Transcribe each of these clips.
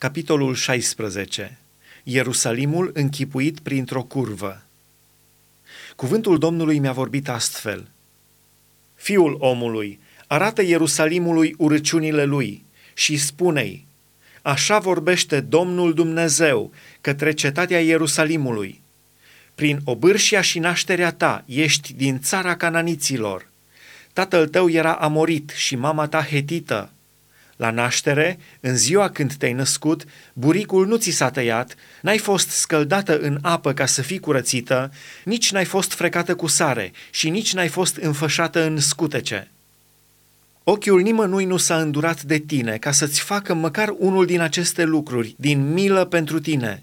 Capitolul 16. Ierusalimul închipuit printr-o curvă. Cuvântul Domnului mi-a vorbit astfel. Fiul omului, arată Ierusalimului urăciunile lui și spune-i, Așa vorbește Domnul Dumnezeu către cetatea Ierusalimului. Prin obârșia și nașterea ta ești din țara cananiților. Tatăl tău era amorit și mama ta hetită, la naștere, în ziua când te-ai născut, buricul nu ți s-a tăiat, n-ai fost scăldată în apă ca să fii curățită, nici n-ai fost frecată cu sare și nici n-ai fost înfășată în scutece. Ochiul nimănui nu s-a îndurat de tine ca să-ți facă măcar unul din aceste lucruri, din milă pentru tine,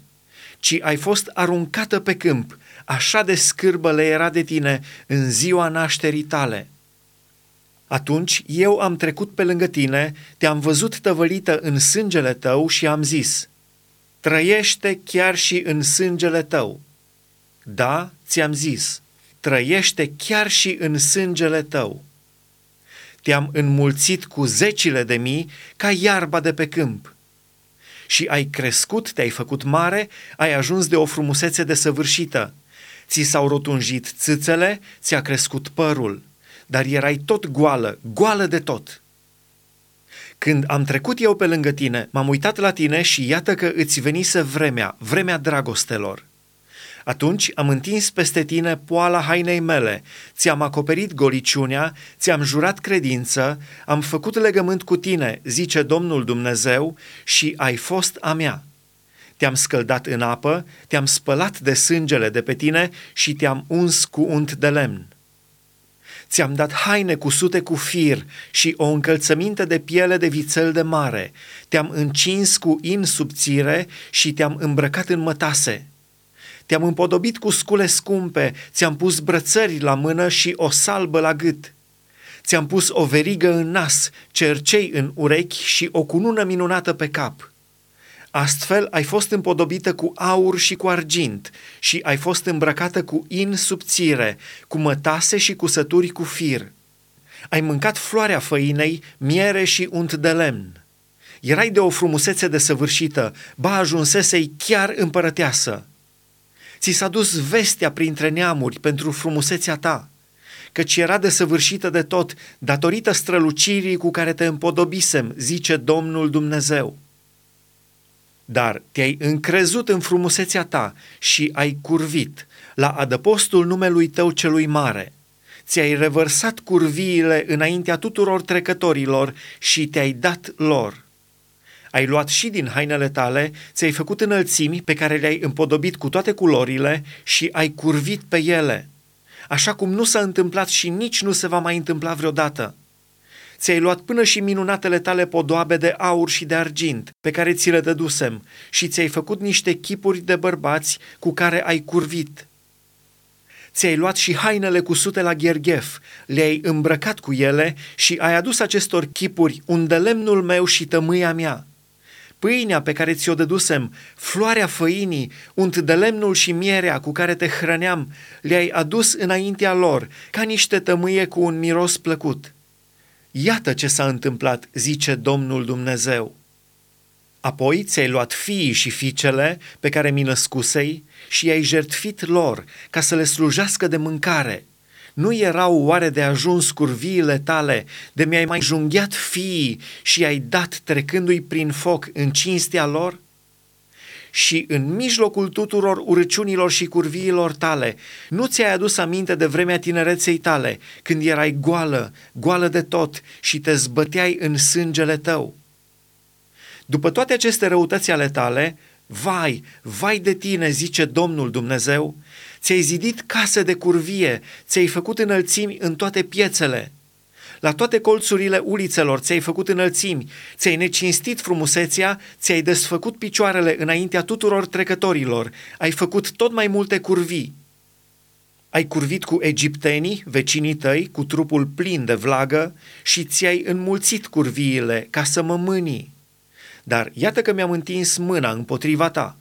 ci ai fost aruncată pe câmp, așa de scârbă le era de tine în ziua nașterii tale.” Atunci eu am trecut pe lângă tine, te-am văzut tăvălită în sângele tău și am zis, trăiește chiar și în sângele tău. Da, ți-am zis, trăiește chiar și în sângele tău. Te-am înmulțit cu zecile de mii ca iarba de pe câmp. Și ai crescut, te-ai făcut mare, ai ajuns de o frumusețe desăvârșită. Ți s-au rotunjit țâțele, ți-a crescut părul dar erai tot goală, goală de tot. Când am trecut eu pe lângă tine, m-am uitat la tine și iată că îți venise vremea, vremea dragostelor. Atunci am întins peste tine poala hainei mele, ți-am acoperit goliciunea, ți-am jurat credință, am făcut legământ cu tine, zice Domnul Dumnezeu, și ai fost a mea. Te-am scăldat în apă, te-am spălat de sângele de pe tine și te-am uns cu unt de lemn. Ți-am dat haine cusute cu fir și o încălțăminte de piele de vițel de mare. Te-am încins cu in subțire și te-am îmbrăcat în mătase. Te-am împodobit cu scule scumpe, ți-am pus brățări la mână și o salbă la gât. Ți-am pus o verigă în nas, cercei în urechi și o cunună minunată pe cap.” Astfel ai fost împodobită cu aur și cu argint și ai fost îmbrăcată cu in subțire, cu mătase și cu sături cu fir. Ai mâncat floarea făinei, miere și unt de lemn. Erai de o frumusețe desăvârșită, ba ajunsesei chiar împărăteasă. Ți s-a dus vestea printre neamuri pentru frumusețea ta, căci era desăvârșită de tot, datorită strălucirii cu care te împodobisem, zice Domnul Dumnezeu dar te-ai încrezut în frumusețea ta și ai curvit la adăpostul numelui tău celui mare. Ți-ai revărsat curviile înaintea tuturor trecătorilor și te-ai dat lor. Ai luat și din hainele tale, ți-ai făcut înălțimi pe care le-ai împodobit cu toate culorile și ai curvit pe ele, așa cum nu s-a întâmplat și nici nu se va mai întâmpla vreodată. Ți-ai luat până și minunatele tale podoabe de aur și de argint, pe care ți le dădusem, și ți-ai făcut niște chipuri de bărbați cu care ai curvit. Ți-ai luat și hainele cusute la gherghef, le-ai îmbrăcat cu ele și ai adus acestor chipuri unde lemnul meu și tămâia mea. Pâinea pe care ți-o dădusem, floarea făinii, unt de lemnul și mierea cu care te hrăneam, le-ai adus înaintea lor, ca niște tămâie cu un miros plăcut.” Iată ce s-a întâmplat, zice Domnul Dumnezeu. Apoi ți-ai luat fiii și fiicele pe care mi născusei și i-ai jertfit lor ca să le slujească de mâncare. Nu erau oare de ajuns curviile tale de mi-ai mai junghiat fiii și i-ai dat trecându-i prin foc în cinstea lor? Și în mijlocul tuturor urăciunilor și curviilor tale, nu ți-ai adus aminte de vremea tinereței tale, când erai goală, goală de tot și te zbăteai în sângele tău. După toate aceste răutăți ale tale, vai, vai de tine, zice Domnul Dumnezeu, ți-ai zidit case de curvie, ți-ai făcut înălțimi în toate piețele – la toate colțurile ulițelor ți-ai făcut înălțimi, ți-ai necinstit frumusețea, ți-ai desfăcut picioarele înaintea tuturor trecătorilor, ai făcut tot mai multe curvii. Ai curvit cu egiptenii, vecinii tăi, cu trupul plin de vlagă și ți-ai înmulțit curviile ca să mă mânii. Dar iată că mi-am întins mâna împotriva ta.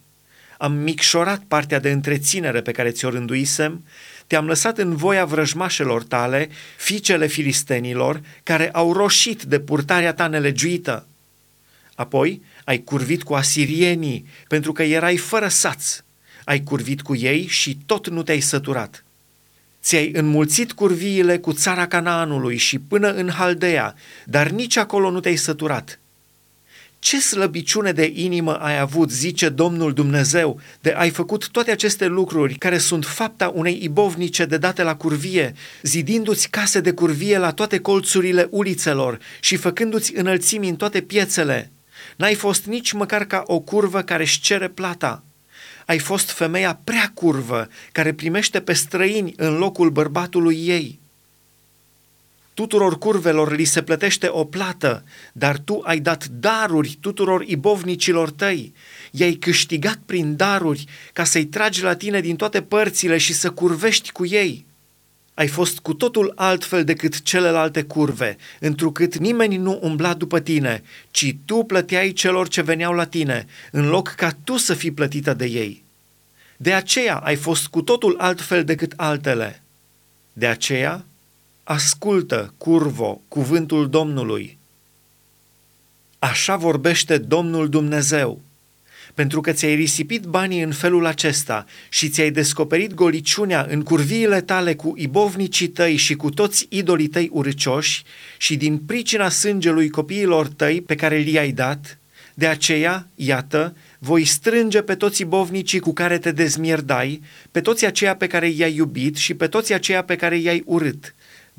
Am micșorat partea de întreținere pe care ți-o rânduisem te-am lăsat în voia vrăjmașelor tale, fiicele filistenilor, care au roșit de purtarea ta nelegiuită. Apoi ai curvit cu asirienii, pentru că erai fără saț. Ai curvit cu ei și tot nu te-ai săturat. Ți-ai înmulțit curviile cu țara Canaanului și până în Haldea, dar nici acolo nu te-ai săturat. Ce slăbiciune de inimă ai avut, zice Domnul Dumnezeu, de ai făcut toate aceste lucruri care sunt fapta unei ibovnice de date la curvie, zidindu-ți case de curvie la toate colțurile ulițelor și făcându-ți înălțimi în toate piețele. N-ai fost nici măcar ca o curvă care își cere plata. Ai fost femeia prea curvă care primește pe străini în locul bărbatului ei. Tuturor curvelor li se plătește o plată, dar tu ai dat daruri tuturor ibovnicilor tăi. I-ai câștigat prin daruri ca să-i tragi la tine din toate părțile și să curvești cu ei. Ai fost cu totul altfel decât celelalte curve, întrucât nimeni nu umbla după tine, ci tu plăteai celor ce veneau la tine, în loc ca tu să fii plătită de ei. De aceea ai fost cu totul altfel decât altele. De aceea Ascultă, curvo, cuvântul Domnului. Așa vorbește Domnul Dumnezeu. Pentru că ți-ai risipit banii în felul acesta și ți-ai descoperit goliciunea în curviile tale cu ibovnicii tăi și cu toți idolii tăi uricioși și din pricina sângelui copiilor tăi pe care li-ai dat, de aceea, iată, voi strânge pe toți ibovnicii cu care te dezmierdai, pe toți aceia pe care i-ai iubit și pe toți aceia pe care i-ai urât,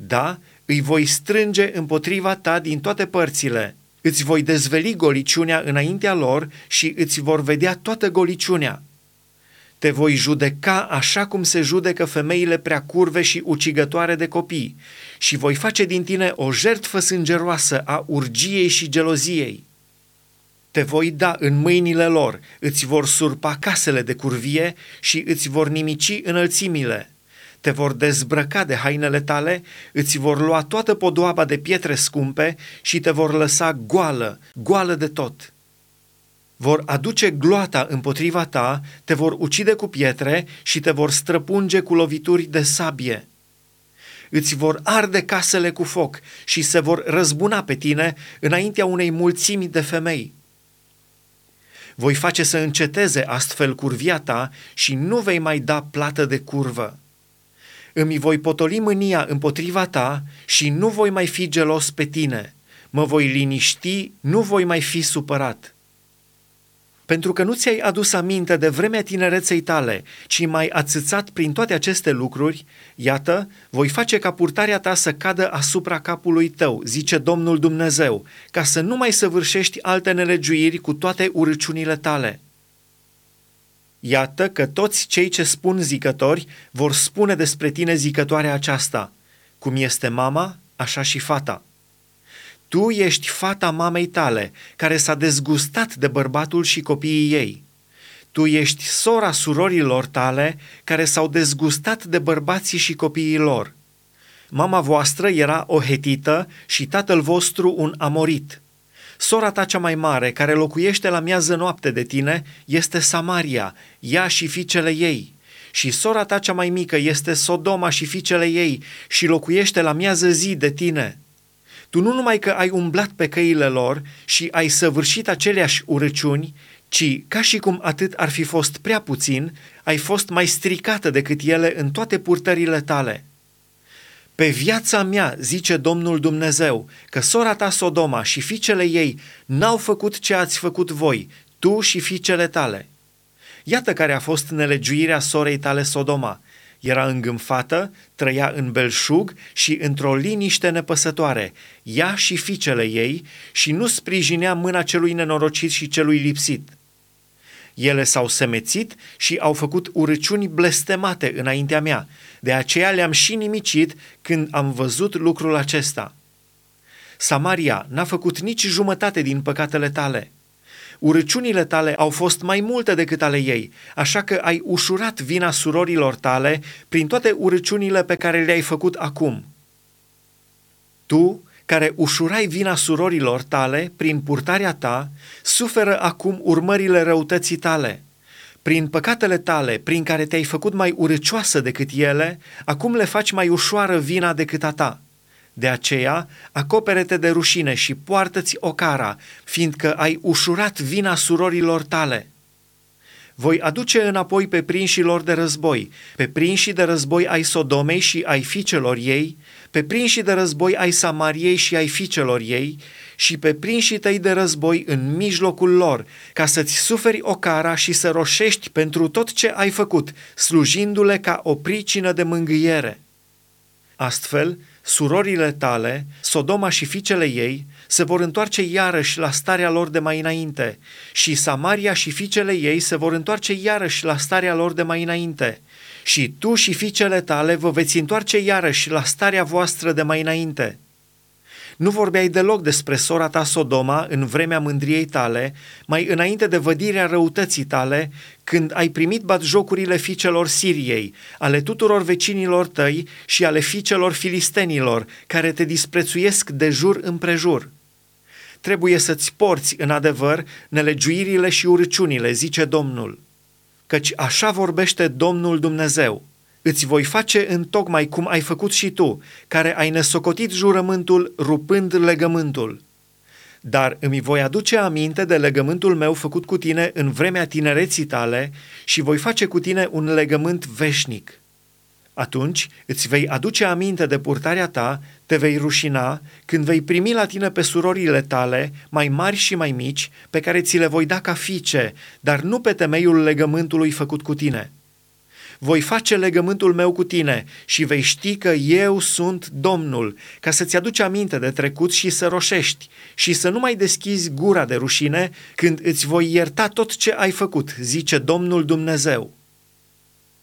da, îi voi strânge împotriva ta din toate părțile. Îți voi dezveli goliciunea înaintea lor și îți vor vedea toată goliciunea. Te voi judeca așa cum se judecă femeile prea curve și ucigătoare de copii și voi face din tine o jertfă sângeroasă a urgiei și geloziei. Te voi da în mâinile lor, îți vor surpa casele de curvie și îți vor nimici înălțimile te vor dezbrăca de hainele tale, îți vor lua toată podoaba de pietre scumpe și te vor lăsa goală, goală de tot. Vor aduce gloata împotriva ta, te vor ucide cu pietre și te vor străpunge cu lovituri de sabie. Îți vor arde casele cu foc și se vor răzbuna pe tine înaintea unei mulțimi de femei. Voi face să înceteze astfel curvia ta și nu vei mai da plată de curvă îmi voi potoli mânia împotriva ta și nu voi mai fi gelos pe tine. Mă voi liniști, nu voi mai fi supărat. Pentru că nu ți-ai adus aminte de vremea tinereței tale, ci mai ațățat prin toate aceste lucruri, iată, voi face ca purtarea ta să cadă asupra capului tău, zice Domnul Dumnezeu, ca să nu mai săvârșești alte nelegiuiri cu toate urăciunile tale. Iată că toți cei ce spun zicători vor spune despre tine zicătoarea aceasta. Cum este mama, așa și fata. Tu ești fata mamei tale, care s-a dezgustat de bărbatul și copiii ei. Tu ești sora surorilor tale, care s-au dezgustat de bărbații și copiii lor. Mama voastră era o hetită și tatăl vostru un amorit. Sora ta cea mai mare, care locuiește la miază noapte de tine, este Samaria, ea și fiicele ei. Și sora ta cea mai mică este Sodoma și fiicele ei și locuiește la miază zi de tine. Tu nu numai că ai umblat pe căile lor și ai săvârșit aceleași urăciuni, ci, ca și cum atât ar fi fost prea puțin, ai fost mai stricată decât ele în toate purtările tale. Pe viața mea, zice Domnul Dumnezeu, că sora ta Sodoma și fiicele ei n-au făcut ce ați făcut voi, tu și fiicele tale. Iată care a fost nelegiuirea sorei tale Sodoma. Era îngânfată, trăia în belșug și într-o liniște nepăsătoare, ea și fiicele ei, și nu sprijinea mâna celui nenorocit și celui lipsit. Ele s-au semețit și au făcut urăciuni blestemate înaintea mea. De aceea le-am și nimicit când am văzut lucrul acesta. Samaria n-a făcut nici jumătate din păcatele tale. Urăciunile tale au fost mai multe decât ale ei, așa că ai ușurat vina surorilor tale prin toate urăciunile pe care le-ai făcut acum. Tu care ușurai vina surorilor tale prin purtarea ta, suferă acum urmările răutății tale. Prin păcatele tale, prin care te-ai făcut mai urăcioasă decât ele, acum le faci mai ușoară vina decât a ta. De aceea, acopere-te de rușine și poartă-ți ocara, fiindcă ai ușurat vina surorilor tale. Voi aduce înapoi pe prinșilor de război, pe prinșii de război ai Sodomei și ai fiicelor ei, pe prinșii de război ai Samariei și ai fiicelor ei, și pe prinșii tăi de război în mijlocul lor, ca să-ți suferi o cara și să roșești pentru tot ce ai făcut, slujindu-le ca o pricină de mângâiere. Astfel, surorile tale, Sodoma și fiicele ei, se vor întoarce iarăși la starea lor de mai înainte și Samaria și fiicele ei se vor întoarce iarăși la starea lor de mai înainte și tu și fiicele tale vă veți întoarce iarăși la starea voastră de mai înainte. Nu vorbeai deloc despre sora ta Sodoma în vremea mândriei tale, mai înainte de vădirea răutății tale, când ai primit batjocurile fiicelor Siriei, ale tuturor vecinilor tăi și ale fiicelor filistenilor, care te disprețuiesc de jur împrejur. Trebuie să-ți porți în adevăr nelegiuirile și urăciunile, zice Domnul. Căci așa vorbește Domnul Dumnezeu – îți voi face în tocmai cum ai făcut și tu, care ai nesocotit jurământul rupând legământul. Dar îmi voi aduce aminte de legământul meu făcut cu tine în vremea tinereții tale și voi face cu tine un legământ veșnic. Atunci îți vei aduce aminte de purtarea ta, te vei rușina când vei primi la tine pe surorile tale, mai mari și mai mici, pe care ți le voi da ca fiice, dar nu pe temeiul legământului făcut cu tine.” Voi face legământul meu cu tine și vei ști că eu sunt Domnul, ca să-ți aduci aminte de trecut și să roșești și să nu mai deschizi gura de rușine când îți voi ierta tot ce ai făcut, zice Domnul Dumnezeu.